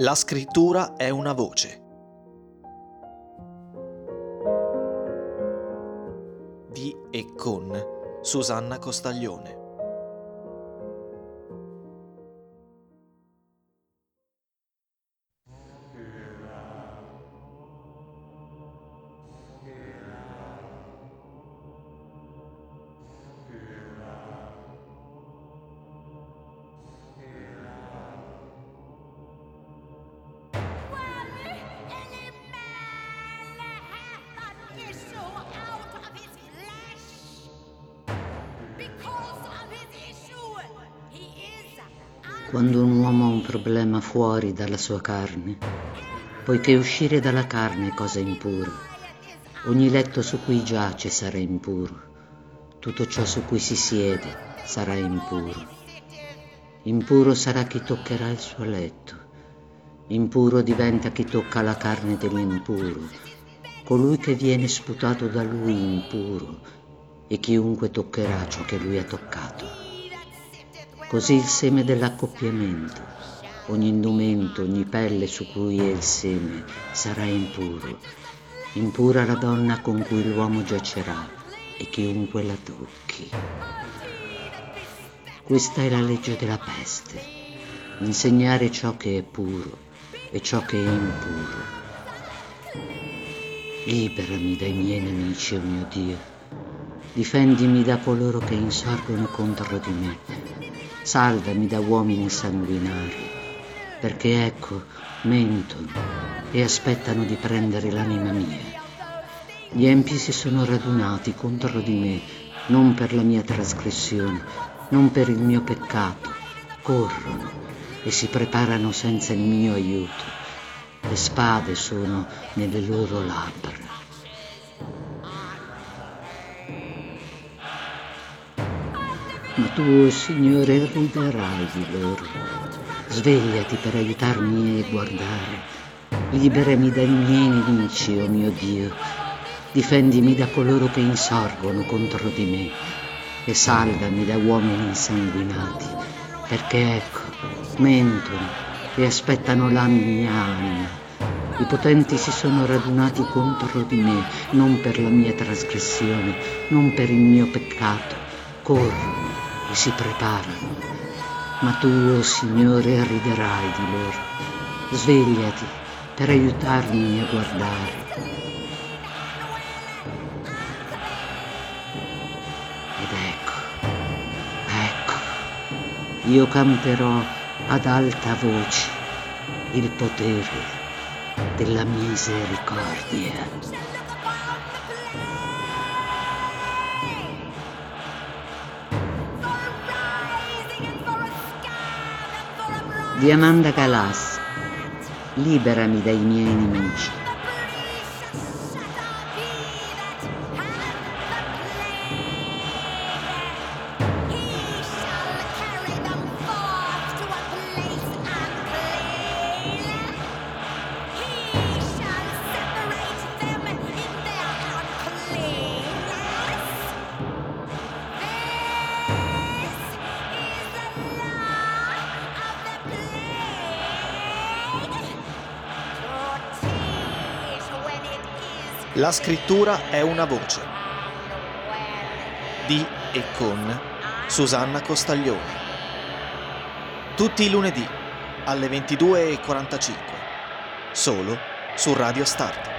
La scrittura è una voce. Di e con Susanna Costaglione. Quando un uomo ha un problema fuori dalla sua carne, poiché uscire dalla carne è cosa impura, ogni letto su cui giace sarà impuro, tutto ciò su cui si siede sarà impuro. Impuro sarà chi toccherà il suo letto, impuro diventa chi tocca la carne dell'impuro, colui che viene sputato da lui impuro e chiunque toccherà ciò che lui ha toccato. Così il seme dell'accoppiamento, ogni indumento, ogni pelle su cui è il seme sarà impuro. Impura la donna con cui l'uomo giacerà e chiunque la tocchi. Questa è la legge della peste, insegnare ciò che è puro e ciò che è impuro. Liberami dai miei nemici, o oh mio Dio. Difendimi da coloro che insorgono contro di me salvami da uomini sanguinari, perché ecco, mentono e aspettano di prendere l'anima mia. Gli empi si sono radunati contro di me, non per la mia trasgressione, non per il mio peccato, corrono e si preparano senza il mio aiuto. Le spade sono nelle loro labbra. Ma tu, Signore, riderai di loro. Svegliati per aiutarmi a guardare. Liberami dai miei nemici, o oh mio Dio. Difendimi da coloro che insorgono contro di me e salvami da uomini insanguinati, perché ecco, mentono e aspettano la mia anima. I potenti si sono radunati contro di me, non per la mia trasgressione, non per il mio peccato. Corrono e si preparano. Ma tu, oh Signore, riderai di loro. Svegliati per aiutarmi a guardare. Ed ecco, ecco, io canterò ad alta voce il potere della misericordia. Di Amanda Calas. Liberami dai miei nemici. La scrittura è una voce. Di e con Susanna Costaglione. Tutti i lunedì alle 22.45. Solo su Radio Start.